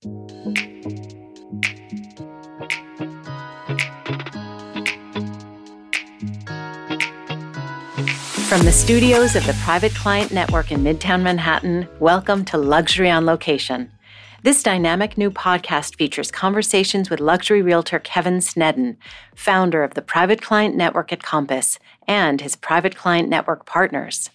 From the studios of the Private Client Network in Midtown Manhattan, welcome to Luxury on Location. This dynamic new podcast features conversations with luxury realtor Kevin Sneddon, founder of the Private Client Network at Compass, and his Private Client Network partners.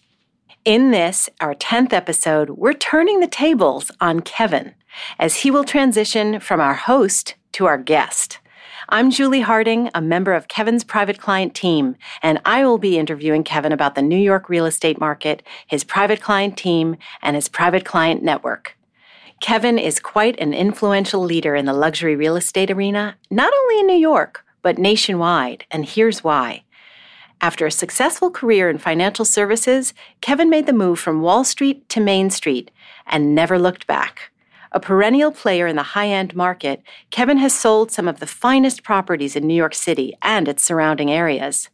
In this, our 10th episode, we're turning the tables on Kevin as he will transition from our host to our guest. I'm Julie Harding, a member of Kevin's private client team, and I will be interviewing Kevin about the New York real estate market, his private client team, and his private client network. Kevin is quite an influential leader in the luxury real estate arena, not only in New York, but nationwide, and here's why. After a successful career in financial services, Kevin made the move from Wall Street to Main Street and never looked back. A perennial player in the high end market, Kevin has sold some of the finest properties in New York City and its surrounding areas.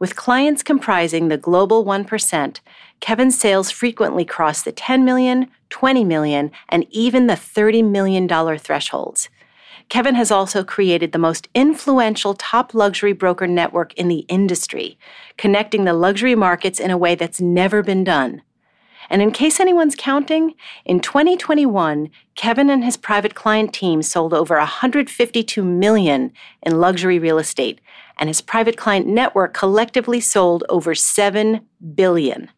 With clients comprising the global 1%, Kevin's sales frequently cross the 10 million, 20 million, and even the $30 million thresholds. Kevin has also created the most influential top luxury broker network in the industry, connecting the luxury markets in a way that's never been done. And in case anyone's counting, in 2021, Kevin and his private client team sold over 152 million in luxury real estate, and his private client network collectively sold over 7 billion.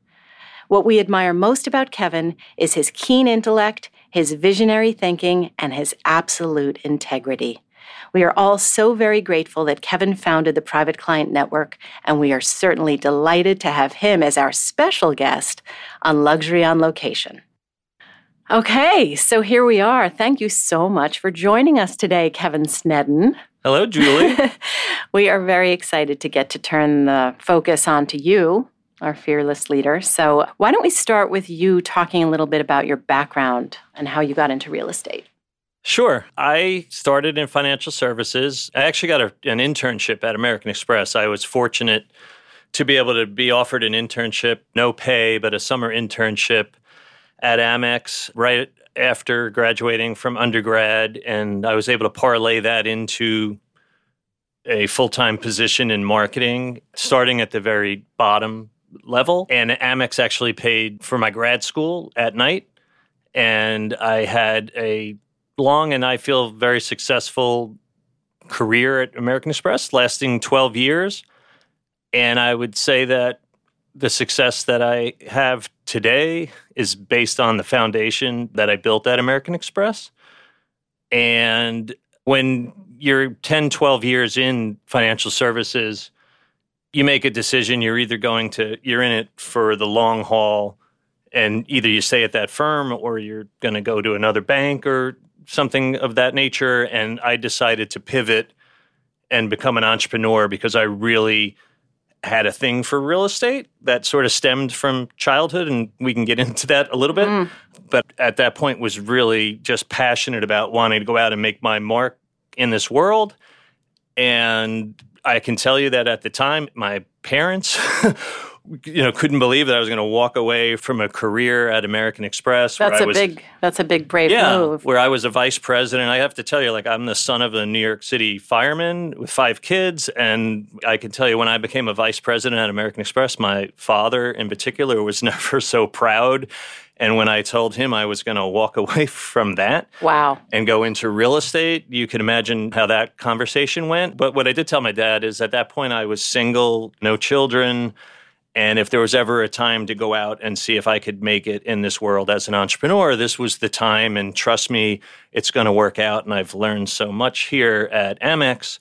What we admire most about Kevin is his keen intellect, his visionary thinking, and his absolute integrity. We are all so very grateful that Kevin founded the Private Client Network, and we are certainly delighted to have him as our special guest on Luxury on Location. Okay, so here we are. Thank you so much for joining us today, Kevin Sneddon. Hello, Julie. we are very excited to get to turn the focus onto you, our fearless leader. So, why don't we start with you talking a little bit about your background and how you got into real estate? Sure. I started in financial services. I actually got a, an internship at American Express. I was fortunate to be able to be offered an internship, no pay, but a summer internship at Amex right after graduating from undergrad. And I was able to parlay that into a full time position in marketing, starting at the very bottom level. And Amex actually paid for my grad school at night. And I had a long and I feel very successful career at American Express, lasting 12 years. And I would say that the success that I have today is based on the foundation that I built at American Express. And when you're 10, 12 years in financial services, you make a decision. You're either going to, you're in it for the long haul, and either you stay at that firm or you're going to go to another bank or something of that nature. And I decided to pivot and become an entrepreneur because I really had a thing for real estate that sort of stemmed from childhood and we can get into that a little bit mm. but at that point was really just passionate about wanting to go out and make my mark in this world and I can tell you that at the time my parents you know couldn't believe that I was going to walk away from a career at American Express. That's a was, big. That's a big brave yeah, move. Where I was a vice president. I have to tell you, like I'm the son of a New York City fireman with five kids, and I can tell you when I became a vice president at American Express, my father in particular was never so proud. And when I told him I was going to walk away from that, wow, and go into real estate, you can imagine how that conversation went. But what I did tell my dad is at that point I was single, no children and if there was ever a time to go out and see if I could make it in this world as an entrepreneur, this was the time. And trust me, it's going to work out. And I've learned so much here at Amex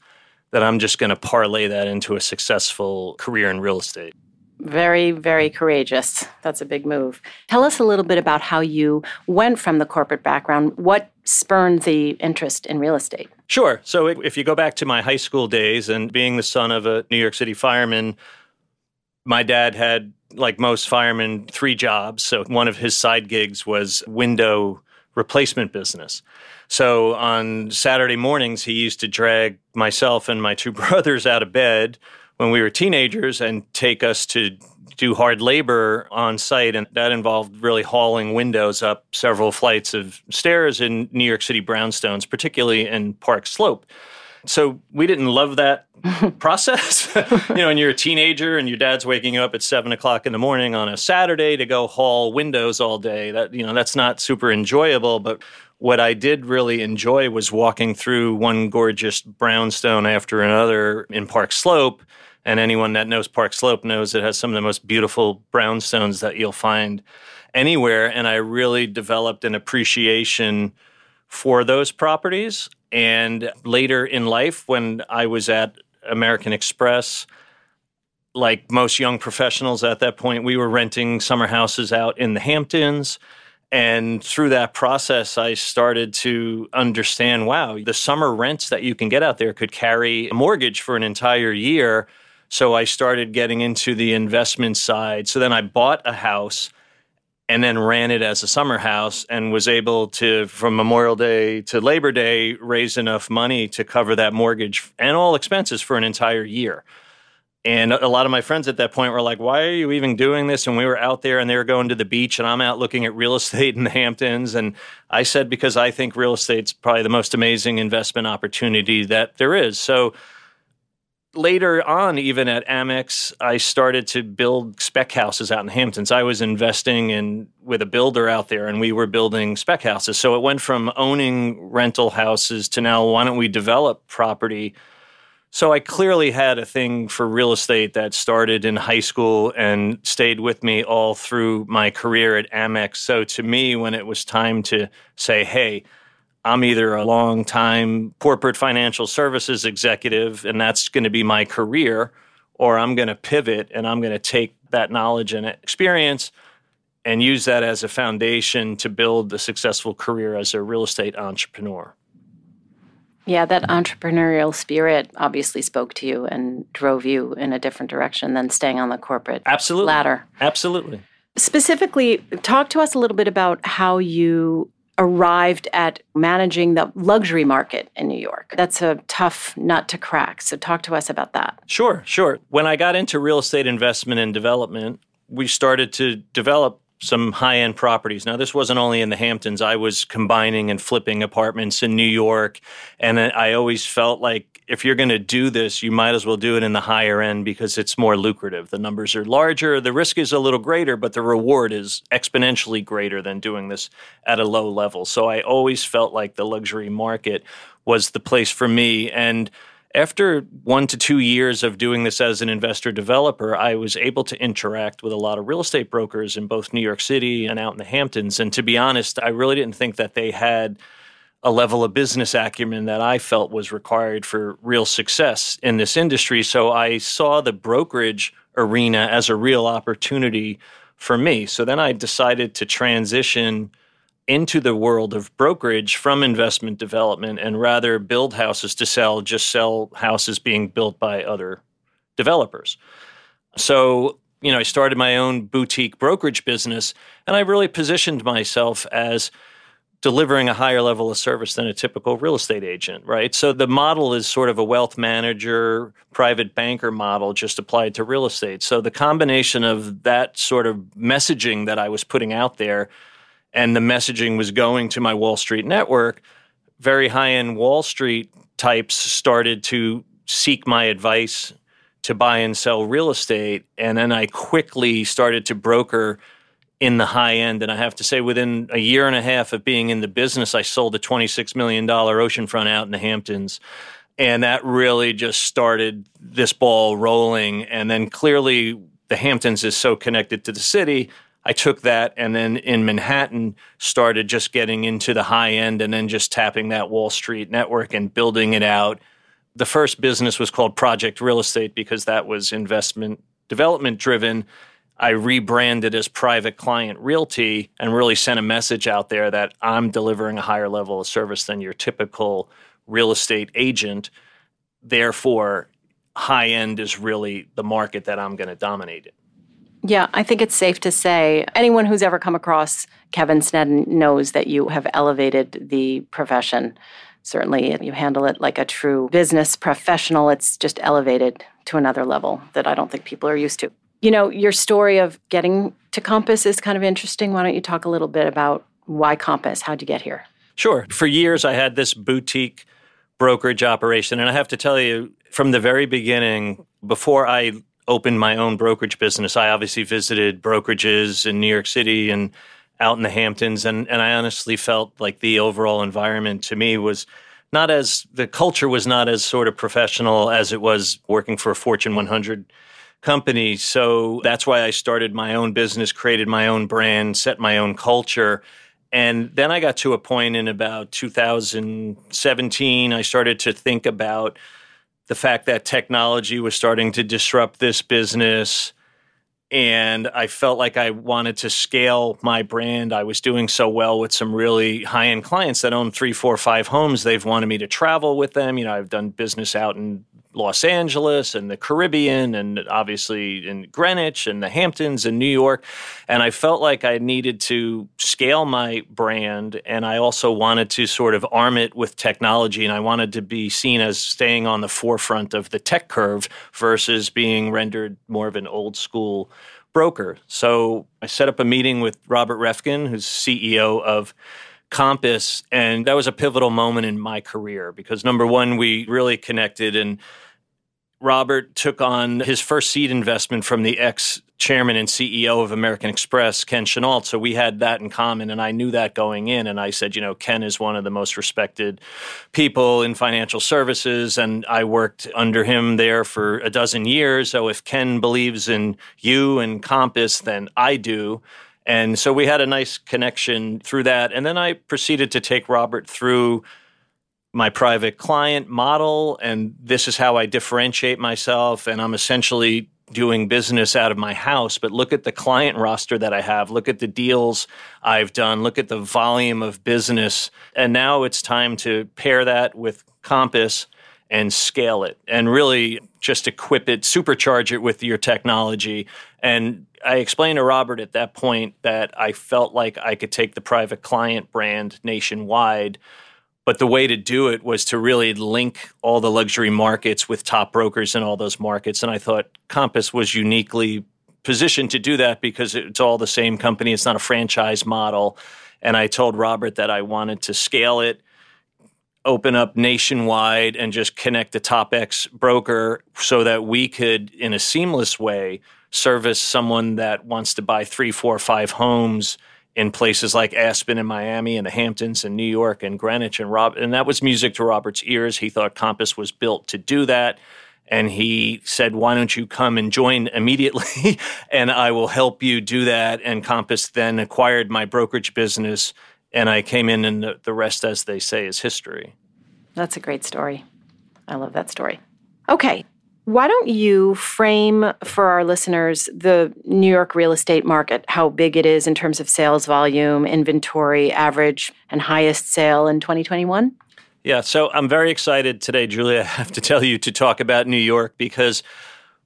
that I'm just going to parlay that into a successful career in real estate. Very, very courageous. That's a big move. Tell us a little bit about how you went from the corporate background. What spurned the interest in real estate? Sure. So, if you go back to my high school days and being the son of a New York City fireman, my dad had, like most firemen, three jobs. So one of his side gigs was window replacement business. So on Saturday mornings, he used to drag myself and my two brothers out of bed when we were teenagers and take us to do hard labor on site. And that involved really hauling windows up several flights of stairs in New York City brownstones, particularly in Park Slope. So we didn't love that process. you know, when you're a teenager and your dad's waking you up at seven o'clock in the morning on a Saturday to go haul windows all day. That you know, that's not super enjoyable. But what I did really enjoy was walking through one gorgeous brownstone after another in Park Slope. And anyone that knows Park Slope knows it has some of the most beautiful brownstones that you'll find anywhere. And I really developed an appreciation for those properties. And later in life, when I was at American Express, like most young professionals at that point, we were renting summer houses out in the Hamptons. And through that process, I started to understand wow, the summer rents that you can get out there could carry a mortgage for an entire year. So I started getting into the investment side. So then I bought a house and then ran it as a summer house and was able to, from Memorial Day to Labor Day, raise enough money to cover that mortgage and all expenses for an entire year. And a lot of my friends at that point were like, why are you even doing this? And we were out there and they were going to the beach, and I'm out looking at real estate in the Hamptons. And I said, because I think real estate's probably the most amazing investment opportunity that there is. So later on, even at Amex, I started to build spec houses out in the Hamptons. I was investing in with a builder out there, and we were building spec houses. So it went from owning rental houses to now, why don't we develop property? So I clearly had a thing for real estate that started in high school and stayed with me all through my career at Amex. So to me, when it was time to say, hey, I'm either a long time corporate financial services executive and that's going to be my career, or I'm going to pivot and I'm going to take that knowledge and experience and use that as a foundation to build a successful career as a real estate entrepreneur. Yeah, that entrepreneurial spirit obviously spoke to you and drove you in a different direction than staying on the corporate Absolutely. ladder. Absolutely. Specifically, talk to us a little bit about how you arrived at managing the luxury market in New York. That's a tough nut to crack. So, talk to us about that. Sure, sure. When I got into real estate investment and development, we started to develop some high end properties. Now, this wasn't only in the Hamptons, I was combining and flipping apartments in New York. And I always felt like if you're going to do this, you might as well do it in the higher end because it's more lucrative. The numbers are larger, the risk is a little greater, but the reward is exponentially greater than doing this at a low level. So I always felt like the luxury market was the place for me. And after one to two years of doing this as an investor developer, I was able to interact with a lot of real estate brokers in both New York City and out in the Hamptons. And to be honest, I really didn't think that they had a level of business acumen that I felt was required for real success in this industry. So I saw the brokerage arena as a real opportunity for me. So then I decided to transition into the world of brokerage from investment development and rather build houses to sell, just sell houses being built by other developers. So, you know, I started my own boutique brokerage business and I really positioned myself as delivering a higher level of service than a typical real estate agent, right? So the model is sort of a wealth manager, private banker model just applied to real estate. So the combination of that sort of messaging that I was putting out there and the messaging was going to my Wall Street network, very high end Wall Street types started to seek my advice to buy and sell real estate. And then I quickly started to broker in the high end. And I have to say, within a year and a half of being in the business, I sold a $26 million oceanfront out in the Hamptons. And that really just started this ball rolling. And then clearly, the Hamptons is so connected to the city. I took that and then in Manhattan started just getting into the high end and then just tapping that Wall Street network and building it out. The first business was called Project Real Estate because that was investment development driven. I rebranded as Private Client Realty and really sent a message out there that I'm delivering a higher level of service than your typical real estate agent. Therefore, high end is really the market that I'm going to dominate it. Yeah, I think it's safe to say anyone who's ever come across Kevin Sneddon knows that you have elevated the profession certainly you handle it like a true business professional. It's just elevated to another level that I don't think people are used to. You know, your story of getting to Compass is kind of interesting. Why don't you talk a little bit about why Compass? How'd you get here? Sure. For years, I had this boutique brokerage operation. And I have to tell you, from the very beginning, before I opened my own brokerage business, I obviously visited brokerages in New York City and out in the Hamptons. And, and I honestly felt like the overall environment to me was not as the culture was not as sort of professional as it was working for a Fortune 100 company. So that's why I started my own business, created my own brand, set my own culture. And then I got to a point in about 2017, I started to think about the fact that technology was starting to disrupt this business and I felt like I wanted to scale my brand. I was doing so well with some really high end clients that own three, four, five homes. They've wanted me to travel with them. You know, I've done business out in Los Angeles and the Caribbean and obviously in Greenwich and the Hamptons and New York. And I felt like I needed to scale my brand and I also wanted to sort of arm it with technology and I wanted to be seen as staying on the forefront of the tech curve versus being rendered more of an old school broker. So I set up a meeting with Robert Reffkin, who's CEO of Compass. And that was a pivotal moment in my career because number one, we really connected and Robert took on his first seed investment from the ex chairman and CEO of American Express, Ken Chenault. So we had that in common. And I knew that going in. And I said, you know, Ken is one of the most respected people in financial services. And I worked under him there for a dozen years. So if Ken believes in you and Compass, then I do. And so we had a nice connection through that. And then I proceeded to take Robert through my private client model and this is how I differentiate myself and I'm essentially doing business out of my house. But look at the client roster that I have. Look at the deals I've done. Look at the volume of business. And now it's time to pair that with Compass and scale it and really just equip it supercharge it with your technology. And I explained to Robert at that point that I felt like I could take the private client brand nationwide but the way to do it was to really link all the luxury markets with top brokers in all those markets. And I thought Compass was uniquely positioned to do that because it's all the same company. It's not a franchise model. And I told Robert that I wanted to scale it, open up nationwide, and just connect the top X broker so that we could, in a seamless way, service someone that wants to buy three, four, five homes in places like Aspen and Miami and the Hamptons and New York and Greenwich and Rob and that was music to Robert's ears. He thought Compass was built to do that. And he said, Why don't you come and join immediately? and I will help you do that. And Compass then acquired my brokerage business. And I came in, and the rest, as they say, is history. That's a great story. I love that story. Okay. Why don't you frame for our listeners the New York real estate market, how big it is in terms of sales volume, inventory, average, and highest sale in 2021? Yeah, so I'm very excited today, Julia, I have to tell you to talk about New York because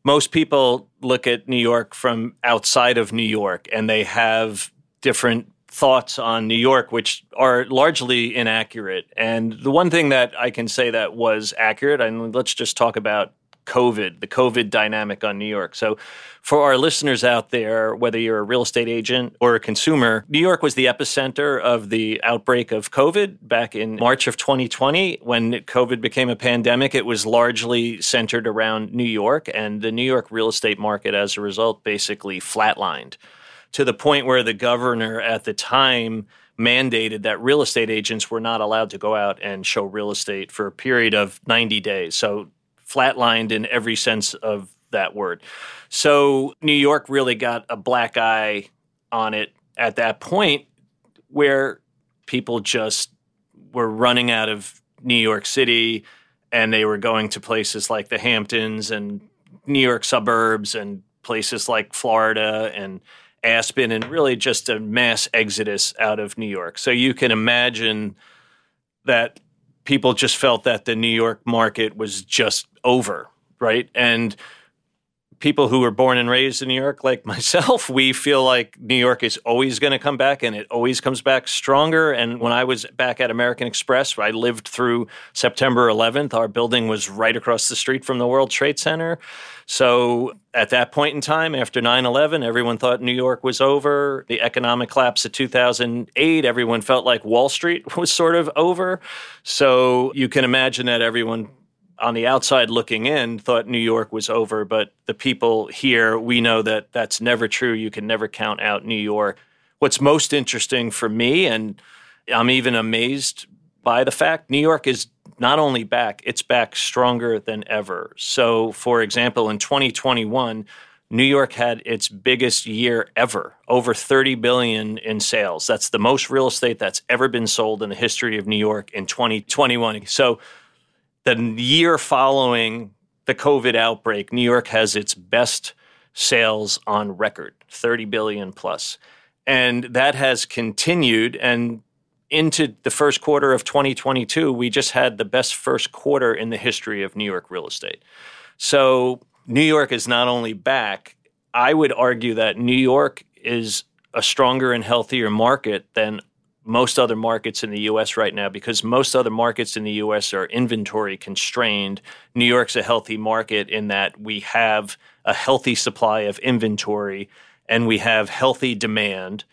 most people look at New York from outside of New York and they have different thoughts on New York, which are largely inaccurate. And the one thing that I can say that was accurate, and let's just talk about COVID, the COVID dynamic on New York. So, for our listeners out there, whether you're a real estate agent or a consumer, New York was the epicenter of the outbreak of COVID back in March of 2020. When COVID became a pandemic, it was largely centered around New York, and the New York real estate market, as a result, basically flatlined to the point where the governor at the time mandated that real estate agents were not allowed to go out and show real estate for a period of 90 days. So flatlined in every sense of that word. So New York really got a black eye on it at that point where people just were running out of New York City and they were going to places like the Hamptons and New York suburbs and places like Florida and Aspen and really just a mass exodus out of New York. So you can imagine that people just felt that the New York market was just over, right? And people who were born and raised in New York, like myself, we feel like New York is always going to come back and it always comes back stronger. And when I was back at American Express, I lived through September 11th. Our building was right across the street from the World Trade Center. So at that point in time, after 9 11, everyone thought New York was over. The economic collapse of 2008, everyone felt like Wall Street was sort of over. So you can imagine that everyone on the outside looking in thought New York was over, but the people here, we know that that's never true. You can never count out New York. What's most interesting for me, and I'm even amazed by the fact, New York is not only back, it's back stronger than ever. So, for example, in 2021, New York had its biggest year ever, over 30 billion in sales. That's the most real estate that's ever been sold in the history of New York in 2021. So the year following the COVID outbreak, New York has its best sales on record, 30 billion plus. And that has continued and into the first quarter of 2022, we just had the best first quarter in the history of New York real estate. So, New York is not only back, I would argue that New York is a stronger and healthier market than most other markets in the US right now because most other markets in the US are inventory constrained. New York's a healthy market in that we have a healthy supply of inventory and we have healthy demand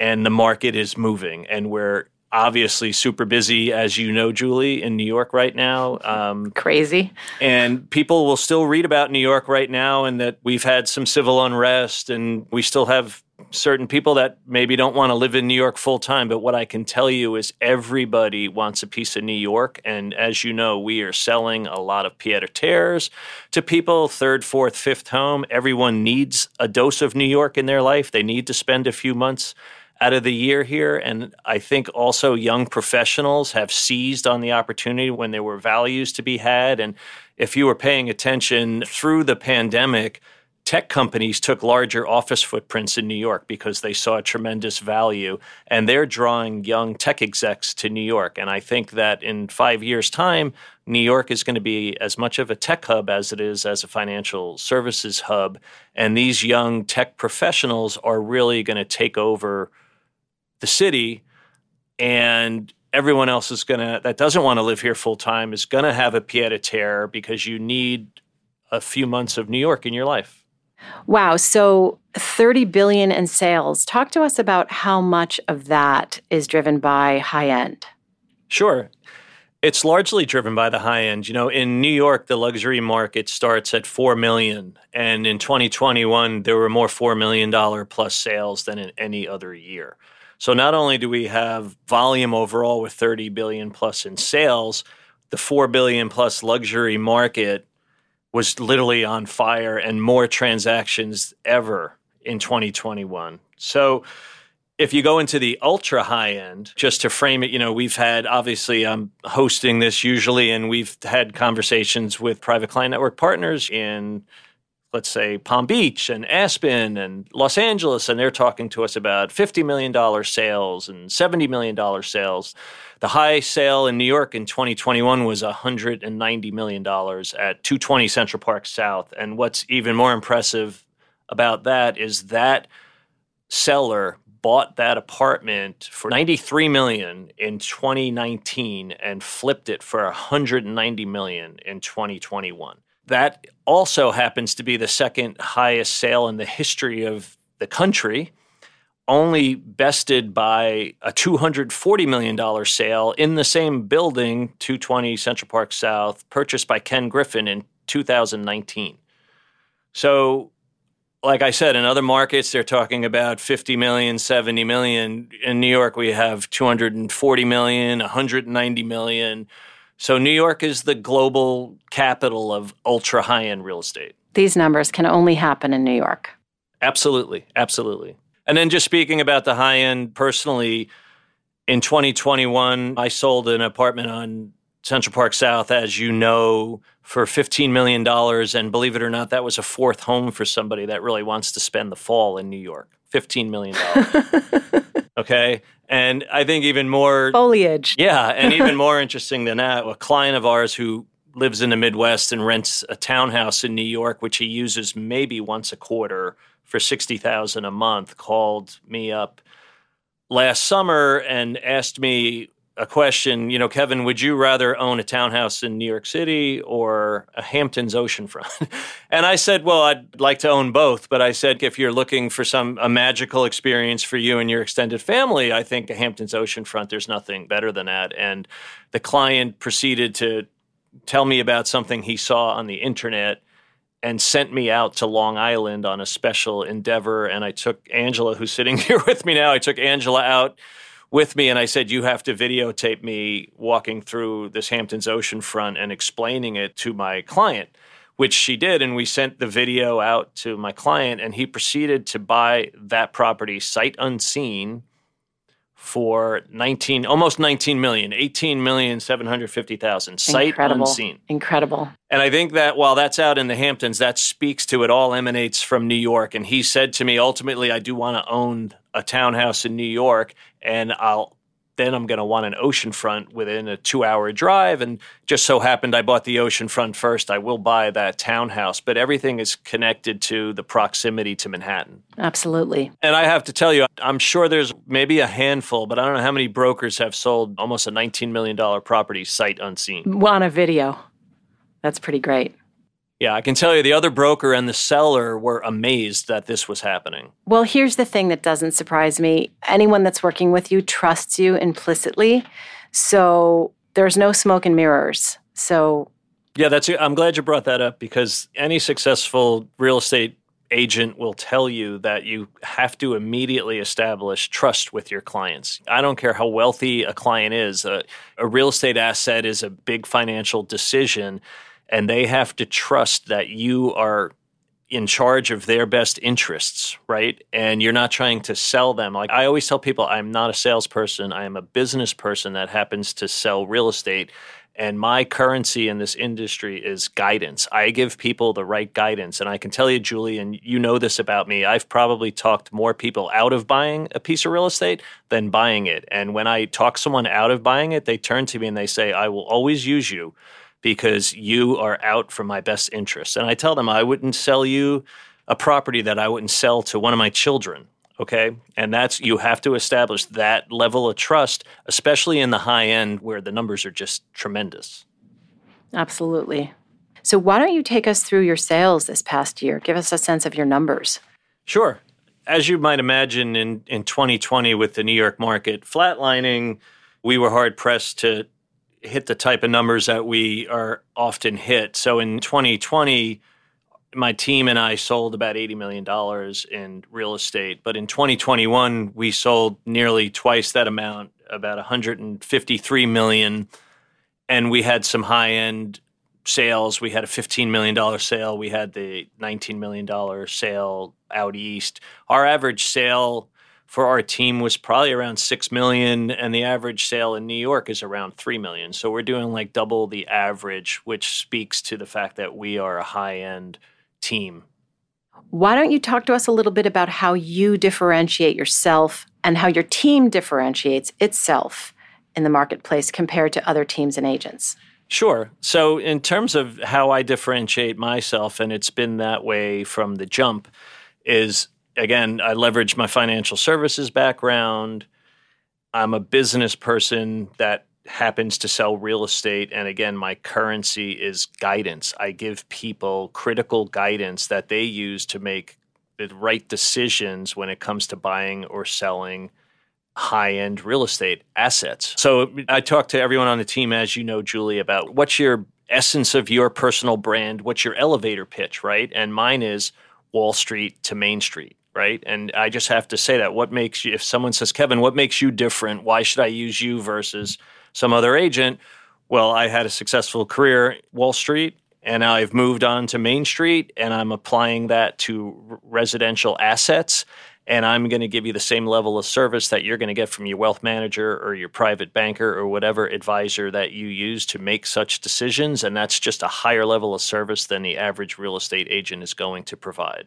and the market is moving and we're obviously super busy as you know Julie in New York right now. Um, Crazy. And people will still read about New York right now and that we've had some civil unrest and we still have certain people that maybe don't want to live in New York full time. But what I can tell you is everybody wants a piece of New York. And as you know, we are selling a lot of pied a terres to people, third, fourth, fifth home. Everyone needs a dose of New York in their life. They need to spend a few months out of the year here. And I think also young professionals have seized on the opportunity when there were values to be had. And if you were paying attention through the pandemic, tech companies took larger office footprints in New York because they saw tremendous value and they're drawing young tech execs to New York. And I think that in 5 years time New York is going to be as much of a tech hub as it is as a financial services hub. And these young tech professionals are really going to take over the city and everyone else is going to that doesn't want to live here full time is going to have a pied a terre because you need a few months of New York in your life Wow. So 30 billion in sales. Talk to us about how much of that is driven by high end. Sure. It's largely driven by the high end. You know, in New York, the luxury market starts at 4 million. And in 2021, there were more $4 million plus sales than in any other year. So not only do we have volume overall with 30 billion plus in sales, the 4 billion plus luxury market was literally on fire and more transactions ever in 2021. So if you go into the ultra high end, just to frame it, you know, we've had obviously I'm hosting this usually, and we've had conversations with private client network partners in let's say Palm Beach and Aspen and Los Angeles, and they're talking to us about $50 million sales and $70 million sales. The high sale in New York in 2021 was $190 million at 220 Central Park South. And what's even more impressive about that is that seller bought that apartment for 93 million in 2019 and flipped it for 190 million in 2021. That also happens to be the second highest sale in the history of the country, only bested by a $240 million sale in the same building, 220 Central Park South, purchased by Ken Griffin in 2019. So, like I said, in other markets, they're talking about 50 million, 70 million. In New York, we have 240 million, 190 million. So New York is the global capital of ultra high end real estate. These numbers can only happen in New York. Absolutely. Absolutely. And then just speaking about the high end personally, in 2021, I sold an apartment on Central Park South, as you know, for $15 million. And believe it or not, that was a fourth home for somebody that really wants to spend the fall in New York. $15 million. okay. And I think even more foliage. Yeah. And even more interesting than that, a client of ours who lives in the Midwest and rents a townhouse in New York, which he uses maybe once a quarter for 60,000 a month, called me up last summer and asked me a question, you know, Kevin, would you rather own a townhouse in New York City or a Hamptons oceanfront? and I said, well, I'd like to own both, but I said if you're looking for some a magical experience for you and your extended family, I think a Hamptons oceanfront there's nothing better than that. And the client proceeded to tell me about something he saw on the internet and sent me out to Long Island on a special endeavor and I took Angela who's sitting here with me now, I took Angela out with me and I said, You have to videotape me walking through this Hamptons oceanfront and explaining it to my client, which she did. And we sent the video out to my client, and he proceeded to buy that property sight unseen for 19 almost 19 million 18 million 750,000 sight Incredible. unseen Incredible. and I think that while that's out in the Hamptons, that speaks to it all emanates from New York. And he said to me, ultimately, I do want to own a townhouse in New York, and I'll then I'm going to want an oceanfront within a two hour drive. And just so happened I bought the oceanfront first. I will buy that townhouse, but everything is connected to the proximity to Manhattan. Absolutely. And I have to tell you, I'm sure there's maybe a handful, but I don't know how many brokers have sold almost a $19 million property sight unseen. Well, on a video. That's pretty great. Yeah, I can tell you the other broker and the seller were amazed that this was happening. Well, here's the thing that doesn't surprise me anyone that's working with you trusts you implicitly. So there's no smoke and mirrors. So Yeah, that's I'm glad you brought that up because any successful real estate agent will tell you that you have to immediately establish trust with your clients. I don't care how wealthy a client is, a, a real estate asset is a big financial decision, and they have to trust that you are in charge of their best interests, right? And you're not trying to sell them. Like I always tell people, I'm not a salesperson, I am a business person that happens to sell real estate. And my currency in this industry is guidance. I give people the right guidance. And I can tell you, Julie, and you know this about me, I've probably talked more people out of buying a piece of real estate than buying it. And when I talk someone out of buying it, they turn to me and they say, I will always use you because you are out for my best interest. And I tell them, I wouldn't sell you a property that I wouldn't sell to one of my children okay and that's you have to establish that level of trust especially in the high end where the numbers are just tremendous Absolutely. So, why don't you take us through your sales this past year? Give us a sense of your numbers. sure as you might imagine in, in 2020 with the new york market flatlining we were hard pressed to hit the type of numbers that we are often hit so in 2020 my team and I sold about $80 million in real estate. But in 2021, we sold nearly twice that amount, about 153 million. And we had some high end sales. We had a $15 million sale. We had the $19 million sale out east. Our average sale for our team was probably around 6 million and the average sale in New York is around 3 million. So we're doing like double the average, which speaks to the fact that we are a high end team. Why don't you talk to us a little bit about how you differentiate yourself and how your team differentiates itself in the marketplace compared to other teams and agents? Sure. So, in terms of how I differentiate myself, and it's been that way from the jump, is again, I leverage my financial services background. I'm a business person that happens to sell real estate. And again, my currency is guidance. I give people critical guidance that they use to make the right decisions when it comes to buying or selling high end real estate assets. So I talk to everyone on the team, as you know, Julie, about what's your essence of your personal brand, what's your elevator pitch, right? And mine is Wall Street to Main Street right? And I just have to say that what makes you, if someone says, Kevin, what makes you different? Why should I use you versus some other agent? Well, I had a successful career Wall Street, and I've moved on to Main Street, and I'm applying that to residential assets. And I'm going to give you the same level of service that you're going to get from your wealth manager or your private banker or whatever advisor that you use to make such decisions. And that's just a higher level of service than the average real estate agent is going to provide.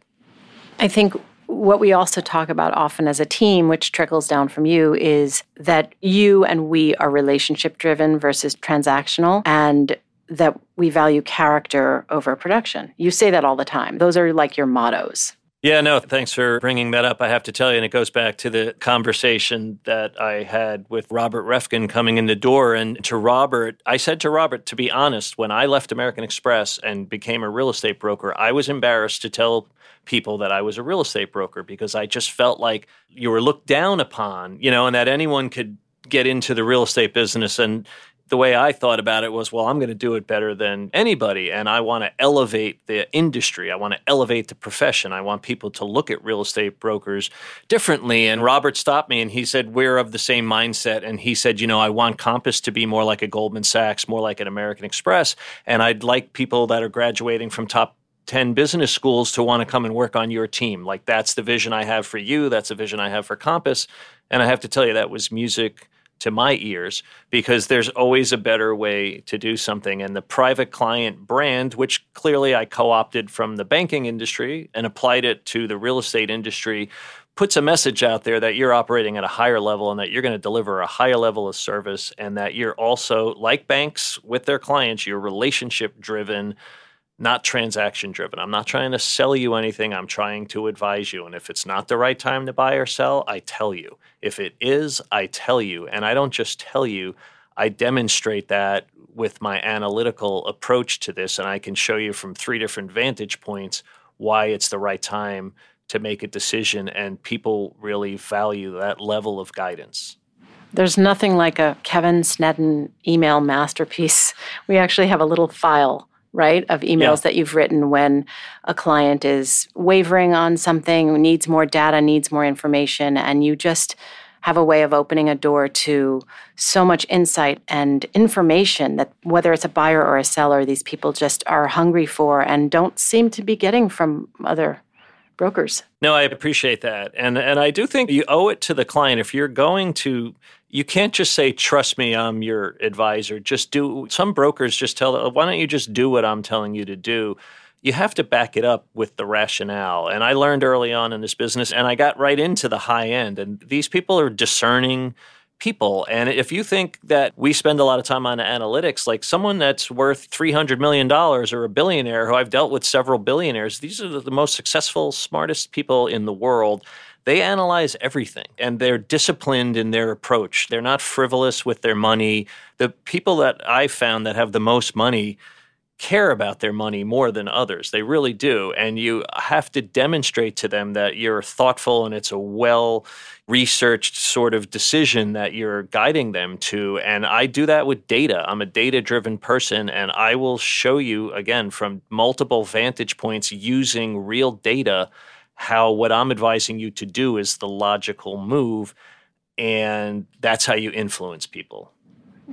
I think what we also talk about often as a team, which trickles down from you, is that you and we are relationship driven versus transactional. And that we value character over production. You say that all the time. Those are like your mottos. Yeah, no, thanks for bringing that up. I have to tell you, and it goes back to the conversation that I had with Robert Reffkin coming in the door. And to Robert, I said to Robert, to be honest, when I left American Express and became a real estate broker, I was embarrassed to tell people that I was a real estate broker because I just felt like you were looked down upon, you know, and that anyone could get into the real estate business and the way I thought about it was, well, I'm going to do it better than anybody. And I want to elevate the industry. I want to elevate the profession. I want people to look at real estate brokers differently. And Robert stopped me and he said, We're of the same mindset. And he said, You know, I want Compass to be more like a Goldman Sachs, more like an American Express. And I'd like people that are graduating from top 10 business schools to want to come and work on your team. Like, that's the vision I have for you. That's the vision I have for Compass. And I have to tell you, that was music to my ears because there's always a better way to do something. And the private client brand, which clearly I co opted from the banking industry and applied it to the real estate industry, puts a message out there that you're operating at a higher level and that you're going to deliver a higher level of service and that you're also, like banks with their clients, you're relationship driven not transaction driven. I'm not trying to sell you anything. I'm trying to advise you. And if it's not the right time to buy or sell, I tell you. If it is, I tell you. And I don't just tell you, I demonstrate that with my analytical approach to this. And I can show you from three different vantage points why it's the right time to make a decision. And people really value that level of guidance. There's nothing like a Kevin Sneddon email masterpiece. We actually have a little file right, of emails yeah. that you've written when a client is wavering on something, needs more data, needs more information, and you just have a way of opening a door to so much insight and information that whether it's a buyer or a seller, these people just are hungry for and don't seem to be getting from other brokers. No, I appreciate that. And and I do think you owe it to the client. If you're going to you can't just say trust me i'm your advisor. Just do some brokers just tell oh, why don't you just do what i'm telling you to do? You have to back it up with the rationale. And i learned early on in this business and i got right into the high end. And these people are discerning people and if you think that we spend a lot of time on analytics like someone that's worth 300 million dollars or a billionaire who I've dealt with several billionaires these are the most successful smartest people in the world they analyze everything and they're disciplined in their approach. They're not frivolous with their money. The people that I found that have the most money care about their money more than others. They really do. And you have to demonstrate to them that you're thoughtful and it's a well researched sort of decision that you're guiding them to. And I do that with data. I'm a data driven person and I will show you, again, from multiple vantage points using real data how what I'm advising you to do is the logical move. And that's how you influence people.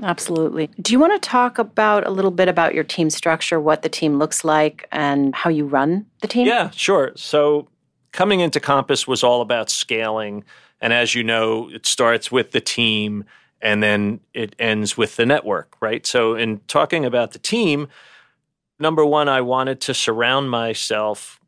Absolutely. Do you want to talk about a little bit about your team structure, what the team looks like, and how you run the team? Yeah, sure. So, coming into Compass was all about scaling. And as you know, it starts with the team and then it ends with the network, right? So, in talking about the team, number one, I wanted to surround myself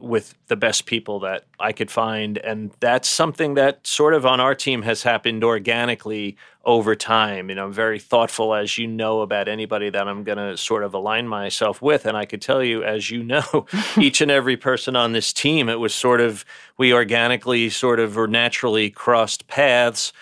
with the best people that I could find. And that's something that sort of on our team has happened organically over time. You know, I'm very thoughtful, as you know, about anybody that I'm going to sort of align myself with. And I could tell you, as you know, each and every person on this team, it was sort of, we organically sort of or naturally crossed paths.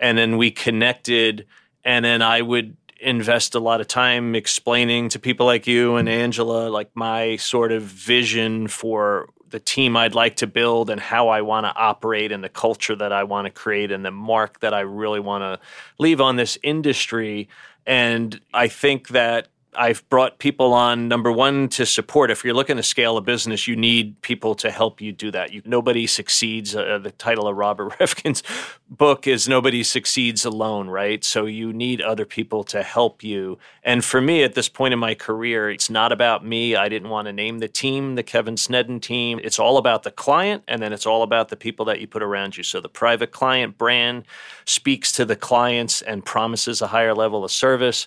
And then we connected. And then I would invest a lot of time explaining to people like you and Angela like my sort of vision for the team I'd like to build and how I want to operate and the culture that I want to create and the mark that I really want to leave on this industry. And I think that I've brought people on number one to support. If you're looking to scale a business, you need people to help you do that. You, nobody succeeds. Uh, the title of Robert Reffkin's book is "Nobody Succeeds Alone," right? So you need other people to help you. And for me, at this point in my career, it's not about me. I didn't want to name the team the Kevin Sneddon team. It's all about the client, and then it's all about the people that you put around you. So the private client brand speaks to the clients and promises a higher level of service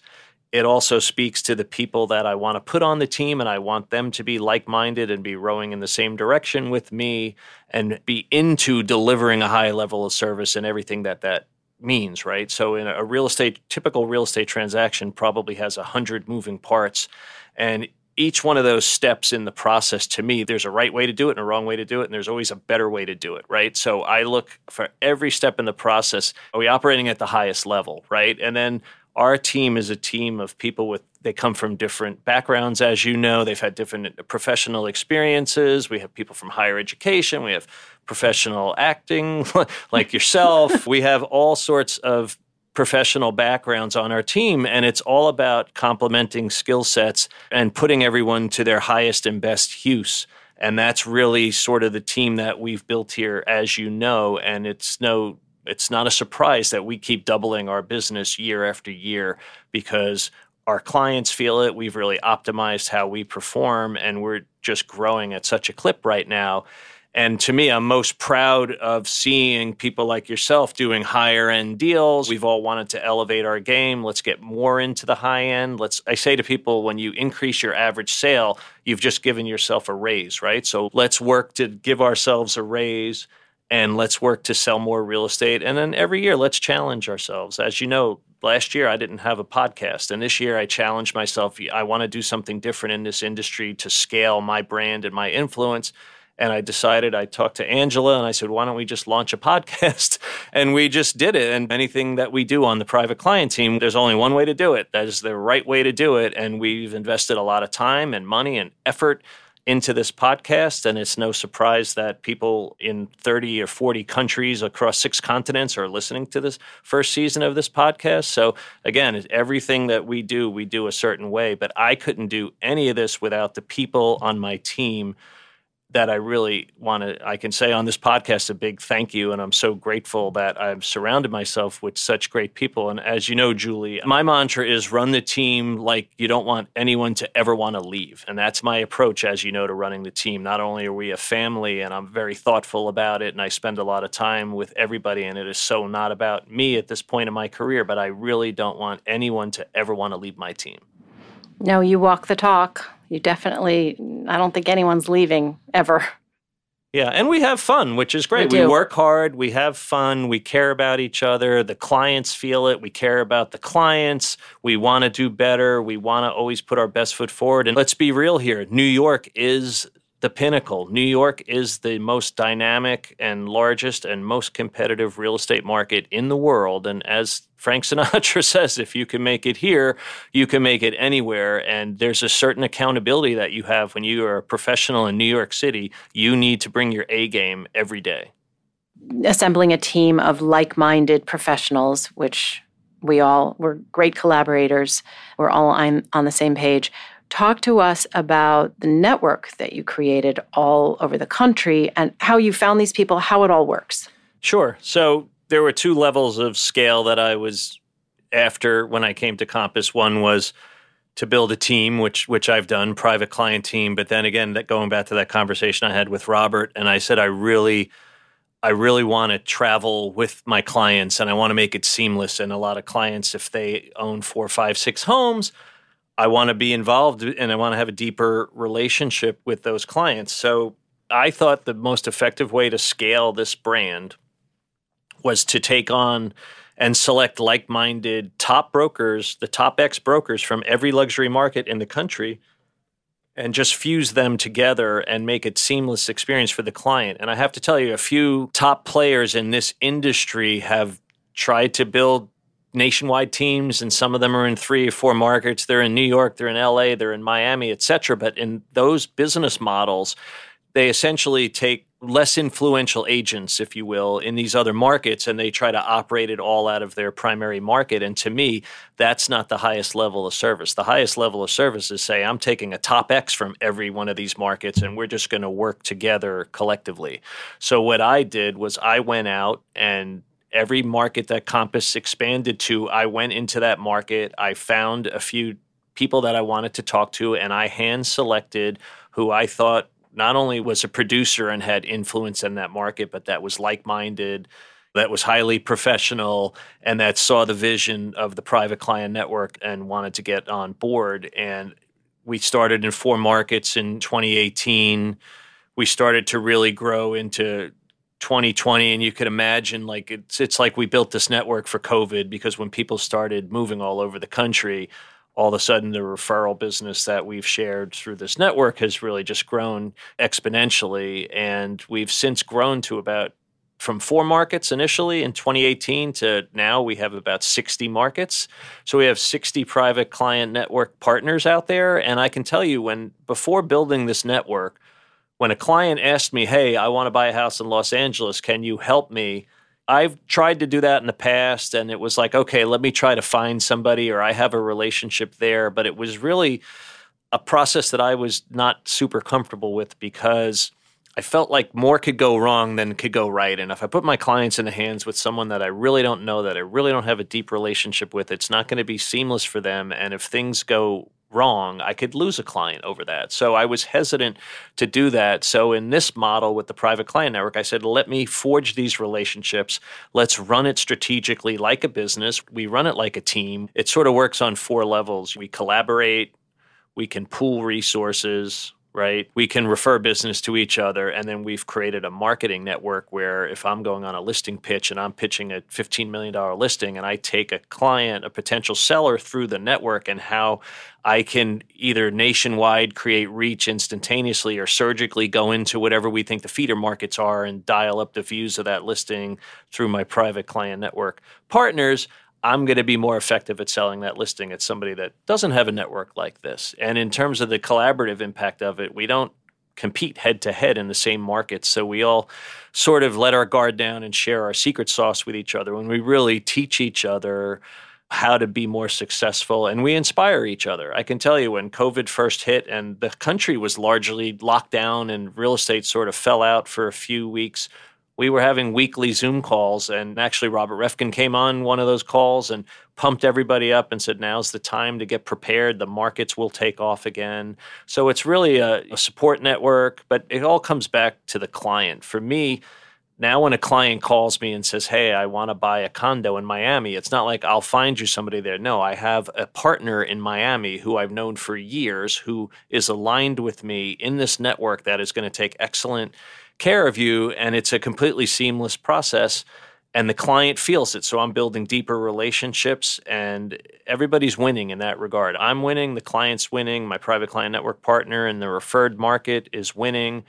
it also speaks to the people that I want to put on the team and I want them to be like minded and be rowing in the same direction with me and be into delivering a high level of service and everything that that means, right? So in a real estate, typical real estate transaction probably has a hundred moving parts. And each one of those steps in the process to me there's a right way to do it and a wrong way to do it and there's always a better way to do it right so i look for every step in the process are we operating at the highest level right and then our team is a team of people with they come from different backgrounds as you know they've had different professional experiences we have people from higher education we have professional acting like yourself we have all sorts of professional backgrounds on our team, and it's all about complementing skill sets and putting everyone to their highest and best use. And that's really sort of the team that we've built here, as you know. And it's no, it's not a surprise that we keep doubling our business year after year because our clients feel it. We've really optimized how we perform, and we're just growing at such a clip right now. And to me, I'm most proud of seeing people like yourself doing higher end deals. We've all wanted to elevate our game. Let's get more into the high end. Let's I say to people when you increase your average sale, you've just given yourself a raise, right? So let's work to give ourselves a raise and let's work to sell more real estate. And then every year, let's challenge ourselves. As you know, last year I didn't have a podcast, and this year I challenged myself. I want to do something different in this industry to scale my brand and my influence. And I decided, I talked to Angela and I said, why don't we just launch a podcast? And we just did it. And anything that we do on the private client team, there's only one way to do it. That is the right way to do it. And we've invested a lot of time and money and effort into this podcast. And it's no surprise that people in 30 or 40 countries across six continents are listening to this first season of this podcast. So, again, everything that we do, we do a certain way. But I couldn't do any of this without the people on my team that I really want to, I can say on this podcast a big thank you. And I'm so grateful that I've surrounded myself with such great people. And as you know, Julie, my mantra is run the team like you don't want anyone to ever want to leave. And that's my approach, as you know, to running the team. Not only are we a family and I'm very thoughtful about it and I spend a lot of time with everybody, and it is so not about me at this point in my career, but I really don't want anyone to ever want to leave my team. No, you walk the talk you definitely, I don't think anyone's leaving ever. Yeah, and we have fun, which is great. We, we, work hard, we have fun, we care about each other. The clients feel it. We care about the clients. We want to do better. We want to always put our best foot forward. And let's be real here New York is the pinnacle. New York is the most dynamic and largest and most competitive real estate market in the world. And as Frank Sinatra says, if you can make it here, you can make it anywhere. And there's a certain accountability that you have when you are a professional in New York City. You need to bring your A game every day. Assembling a team of like minded professionals, which we all were great collaborators, we're all on, on the same page Talk to us about the network that you created all over the country and how you found these people, how it all works. Sure. So there were two levels of scale that I was after when I came to Compass. One was to build a team, which which I've done, private client team. But then again, that going back to that conversation I had with Robert, and I said I really I really want to travel with my clients and I want to make it seamless. And a lot of clients, if they own four, five, six homes, I want to be involved and I want to have a deeper relationship with those clients. So I thought the most effective way to scale this brand was to take on and select like minded top brokers, the top X brokers from every luxury market in the country, and just fuse them together and make it seamless experience for the client. And I have to tell you, a few top players in this industry have tried to build nationwide teams and some of them are in three or four markets. They're in new york they're in la they're in miami et cetera. But in those business models they essentially take less influential agents if you will in these other markets and they try to operate it all out of their primary market. And to me that's not the highest level of service. The highest level of service is say i'm taking a top x from every one of these markets and we're just going to work together collectively. So what i did was i went out and every market that Compass expanded to, I went into that market. I found a few people that I wanted to talk to, and I hand selected who I thought not only was a producer and had influence in that market, but that was like minded, that was highly professional, and that saw the vision of the private client network and wanted to get on board. And we started in four markets in 2018. We started to really grow into 2020 and you could imagine like it's it's like we built this network for covid because when people started moving all over the country all of a sudden the referral business that we've shared through this network has really just grown exponentially and we've since grown to about from four markets initially in 2018 to now we have about 60 markets. So we have 60 private client network partners out there. And I can tell you when before building this network, when a client asked me, Hey, I want to buy a house in Los Angeles, can you help me? I've tried to do that in the past and it was like, okay, let me try to find somebody or I have a relationship there. But it was really a process that I was not super comfortable with because I felt like more could go wrong than could go right. And if I put my clients in the hands with someone that I really don't know, that I really don't have a deep relationship with, it's not going to be seamless for them. And if things go wrong, I could lose a client over that. So I was hesitant to do that. So in this model with the private client network, I said, let me forge these relationships. Let's run it strategically like a business. We run it like a team. It sort of works on four levels. We collaborate, we can pool resources, right? We can refer business to each other. And then we've created a marketing network where if I'm going on a listing pitch and I'm pitching a $15 million listing and I take a client, a potential seller through the network and how I can either nationwide create reach instantaneously or surgically go into whatever we think the feeder markets are and dial up the views of that listing through my private client network partners. I'm going to be more effective at selling that listing at somebody that doesn't have a network like this. And in terms of the collaborative impact of it, we don't compete head to head in the same markets. So we all sort of let our guard down and share our secret sauce with each other when we really teach each other how to be more successful and we inspire each other. I can tell you when COVID first hit and the country was largely locked down and real estate sort of fell out for a few weeks, we were having weekly Zoom calls, and actually Robert Reffkin came on one of those calls and pumped everybody up and said, "Now's the time to get prepared. The markets will take off again." So it's really a, a support network, but it all comes back to the client. For me, now when a client calls me and says, "Hey, I want to buy a condo in Miami," it's not like I'll find you somebody there. No, I have a partner in Miami who I've known for years who is aligned with me in this network that is going to take excellent care of you and it's a completely seamless process and the client feels it. So i'm building deeper relationships and everybody's winning in that regard. I'm winning the client's winning my private client network partner and the referred market is winning.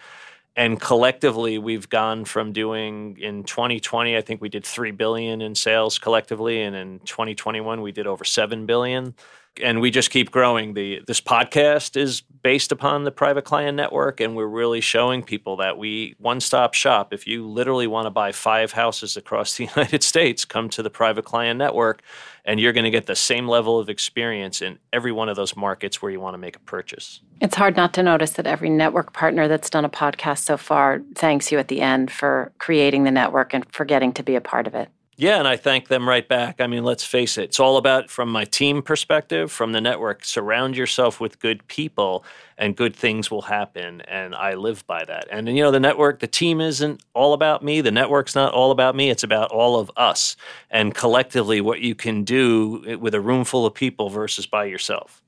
And collectively we've gone from doing in 2020 i think we did 3 billion in sales collectively and in 2021 we did over 7 billion and we just keep growing. The this podcast is based upon the private client network, and we're really showing people that we one stop shop. If you literally want to buy five houses across the United States, come to the private client network, and you're going to get the same level of experience in every one of those markets where you want to make a purchase. It's hard not to notice that every network partner that's done a podcast so far thanks you at the end for creating the network and for getting to be a part of it. Yeah, and I thank them right back. I mean, let's face it, it's all about from my team perspective, from the network, surround yourself with good people and good things will happen. And I live by that. And, you know, the network, the team isn't all about me. The network's not all about me. It's about all of us and collectively what you can do eh, with a room full of people versus by yourself.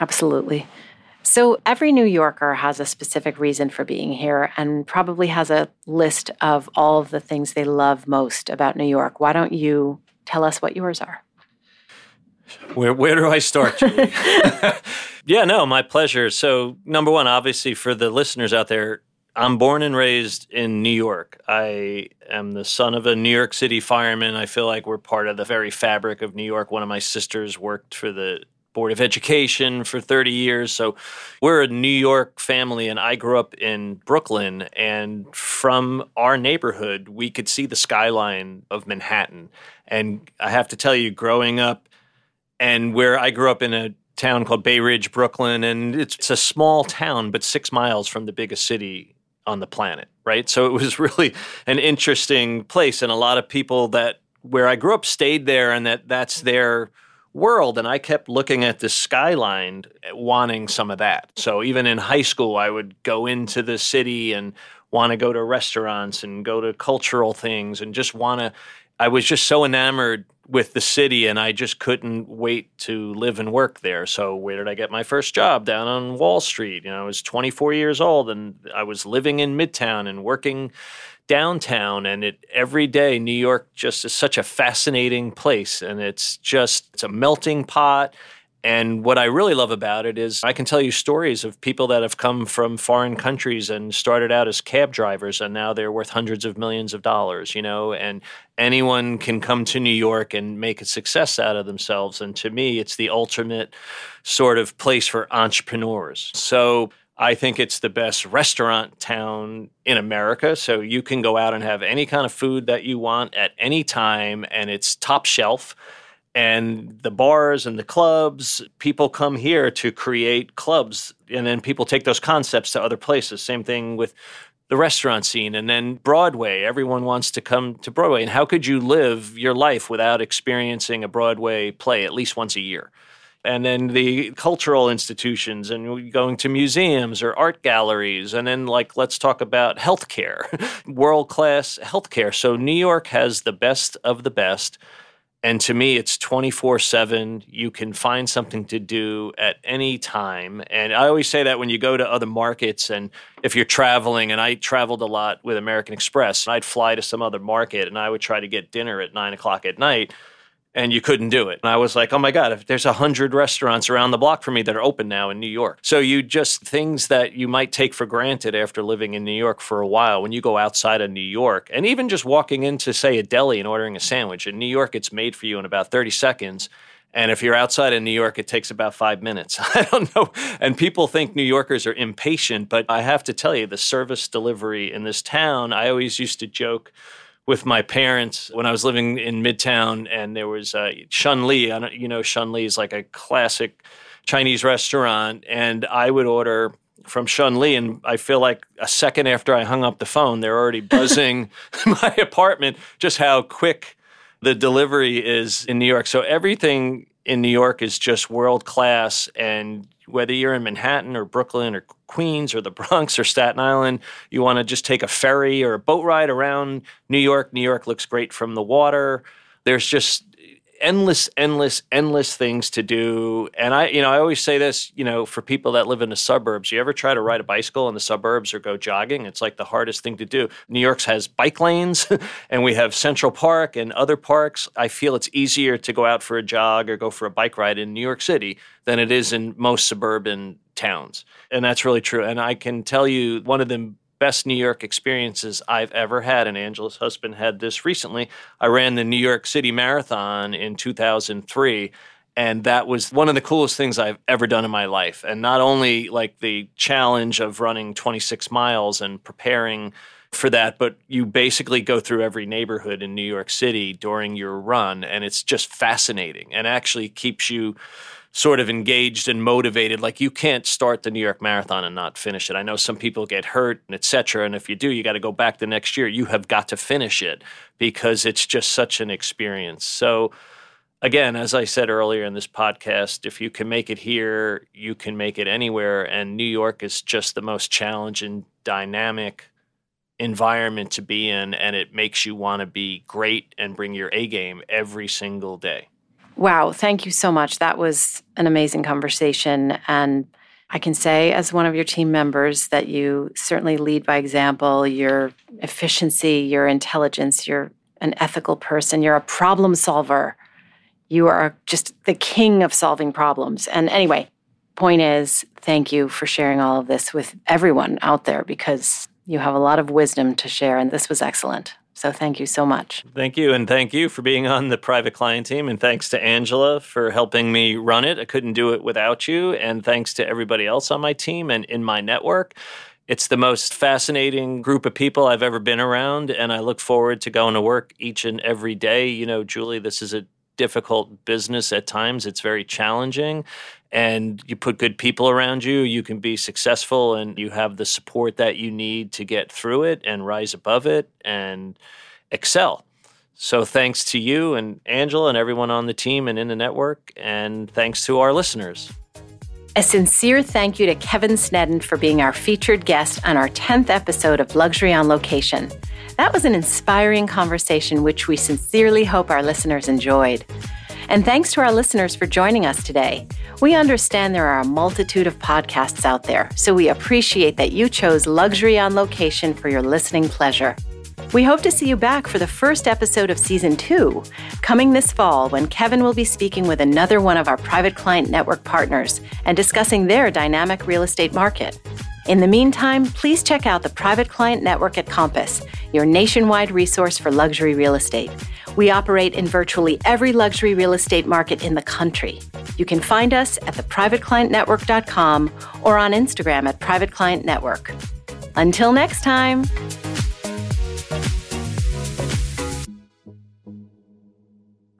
Absolutely. So every New Yorker has a specific reason for being here and probably has a list of all of the things they love most about New York. Why don't you tell us what yours are? Where where do I start? yeah, no, my pleasure. So, number one, obviously for the listeners out there, I'm born and raised in New York. I am the son of a New York City fireman. I feel like we're part of the very fabric of New York. One of my sisters worked for the Board of Education for 30 years. So we're a New York family, and I grew up in Brooklyn. And from our neighborhood, we could see the skyline of Manhattan. And I have to tell you, growing up, and where I grew up in a town called Bay Ridge, Brooklyn, and it's, it's a small town, but six miles from the biggest city on the planet, right? So it was really an interesting place, and a lot of people that where I grew up stayed there, and that that's their world. And I kept looking at the skyline, wanting some of that. So even in high school, I would go into the city and want to go to restaurants and go to cultural things and just want to. I was just so enamored with the city and I just couldn't wait to live and work there. So where did I get my first job? Down on Wall Street. You know, I was 24 years old and I was living in Midtown and working downtown and it every day New York just is such a fascinating place and it's just it's a melting pot and what I really love about it is I can tell you stories of people that have come from foreign countries and started out as cab drivers and now they're worth hundreds of millions of dollars, you know, and anyone can come to New York and make a success out of themselves. And to me, it's the ultimate sort of place for entrepreneurs. So I think it's the best restaurant town in America. So you can go out and have any kind of food that you want at any time, and it's top shelf. And the bars and the clubs people come here to create clubs and then people take those concepts to other places. Same thing with the restaurant scene and then broadway. Everyone wants to come to broadway. And how could you live your life without experiencing a broadway play at least once a year and then the cultural institutions and going to museums or art galleries and then like let's talk about healthcare world class healthcare so new york has the best of the best and to me, it's 24 7. You can find something to do at any time. And I always say that when you go to other markets and if you're traveling, and I traveled a lot with American Express, and I'd fly to some other market and I would try to get dinner at nine o'clock at night and you couldn't do it. And I was like, oh my God, if there's a hundred restaurants around the block for me that are open now in New York. So you just things that you might take for granted after living in New York for a while, when you go outside of New York, and even just walking into, say, a deli and ordering a sandwich. In New York, it's made for you in about 30 seconds. And if you're outside in New York, it takes about five minutes. I don't know. And people think New Yorkers are impatient, but I have to tell you, the service delivery in this town, I always used to joke with my parents when I was living in Midtown, and there was uh, Shun Lee. You know, Shun Lee is like a classic Chinese restaurant, and I would order from Shun Lee, and I feel like a second after I hung up the phone, they're already buzzing my apartment. Just how quick the delivery is in New York. So everything in New York is just world class, and whether you're in Manhattan or Brooklyn or Queens or the Bronx or Staten Island, you want to just take a ferry or a boat ride around New York. New York looks great from the water. There's just endless, endless, endless things to do. And I, you know, I always say this, you know, for people that live in the suburbs, you ever try to ride a bicycle in the suburbs or go jogging? It's like the hardest thing to do. New York's has bike lanes and we have Central Park and other parks. I feel it's easier to go out for a jog or go for a bike ride in New York City than it is in most suburban towns. And that's really true. And I can tell you one of the best New York experiences I've ever had. And Angela's husband had this recently. I ran the New York City Marathon in 2003. And that was one of the coolest things I've ever done in my life. And not only like the challenge of running 26 miles and preparing for that, but you basically go through every neighborhood in New York City during your run. And it's just fascinating and actually keeps you sort of engaged and motivated. Like you can't start the New York Marathon and not finish it. I know some people get hurt and etc. And if you do, you got to go back the next year. You have got to finish it because it's just such an experience. So again, as I said earlier in this podcast, if you can make it here, you can make it anywhere. And New York is just the most challenging, dynamic environment to be in. And it makes you want to be great and bring your A game every single day. Wow, thank you so much. That was an amazing conversation. And I can say, as one of your team members, that you certainly lead by example. Your efficiency, your intelligence, you're an ethical person, you're a problem solver. You are just the king of solving problems. And anyway, point is, thank you for sharing all of this with everyone out there because you have a lot of wisdom to share, and this was excellent. So thank you so much. Thank you. And thank you for being on the private client team. And thanks to Angela for helping me run it. I couldn't do it without you. And thanks to everybody else on my team and in my network. It's the most fascinating group of people I've ever been around. And I look forward to going to work each and every day. You know, Julie, this is a difficult business at times. It's very challenging. And you put good people around you, you can be successful and you have the support that you need to get through it and rise above it and excel. So thanks to you and Angela and everyone on the team and in the network. And thanks to our listeners. A sincere thank you to Kevin Sneddon for being our featured guest on our 10th episode of Luxury on Location. That was an inspiring conversation, which we sincerely hope our listeners enjoyed. And thanks to our listeners for joining us today. We understand there are a multitude of podcasts out there, so we appreciate that you chose Luxury on Location for your listening pleasure. We hope to see you back for the first episode of season two, coming this fall when Kevin will be speaking with another one of our private client network partners and discussing their dynamic real estate market. In the meantime, please check out the Private Client Network at Compass, your nationwide resource for luxury real estate. We operate in virtually every luxury real estate market in the country. You can find us at theprivateclientnetwork.com or on Instagram at Private Client Network. Until next time.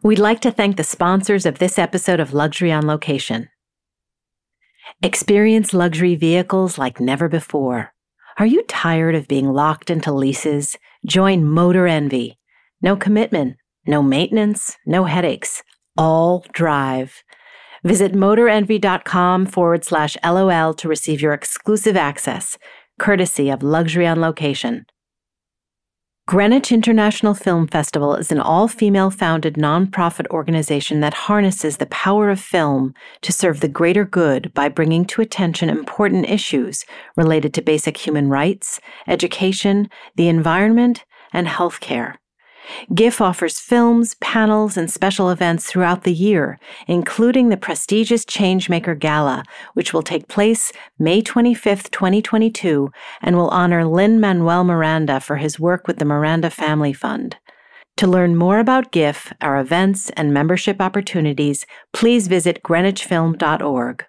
We'd like to thank the sponsors of this episode of Luxury on Location. Experience luxury vehicles like never before. Are you tired of being locked into leases? Join Motor Envy. No commitment, no maintenance, no headaches. All drive. Visit motorenvy.com forward slash LOL to receive your exclusive access, courtesy of Luxury on Location. Greenwich International Film Festival is an all female founded nonprofit organization that harnesses the power of film to serve the greater good by bringing to attention important issues related to basic human rights, education, the environment, and healthcare. GIFF offers films, panels, and special events throughout the year, including the prestigious Changemaker Gala, which will take place May 25th, 2022, and will honor Lin Manuel Miranda for his work with the Miranda Family Fund. To learn more about GIFF, our events, and membership opportunities, please visit greenwichfilm.org.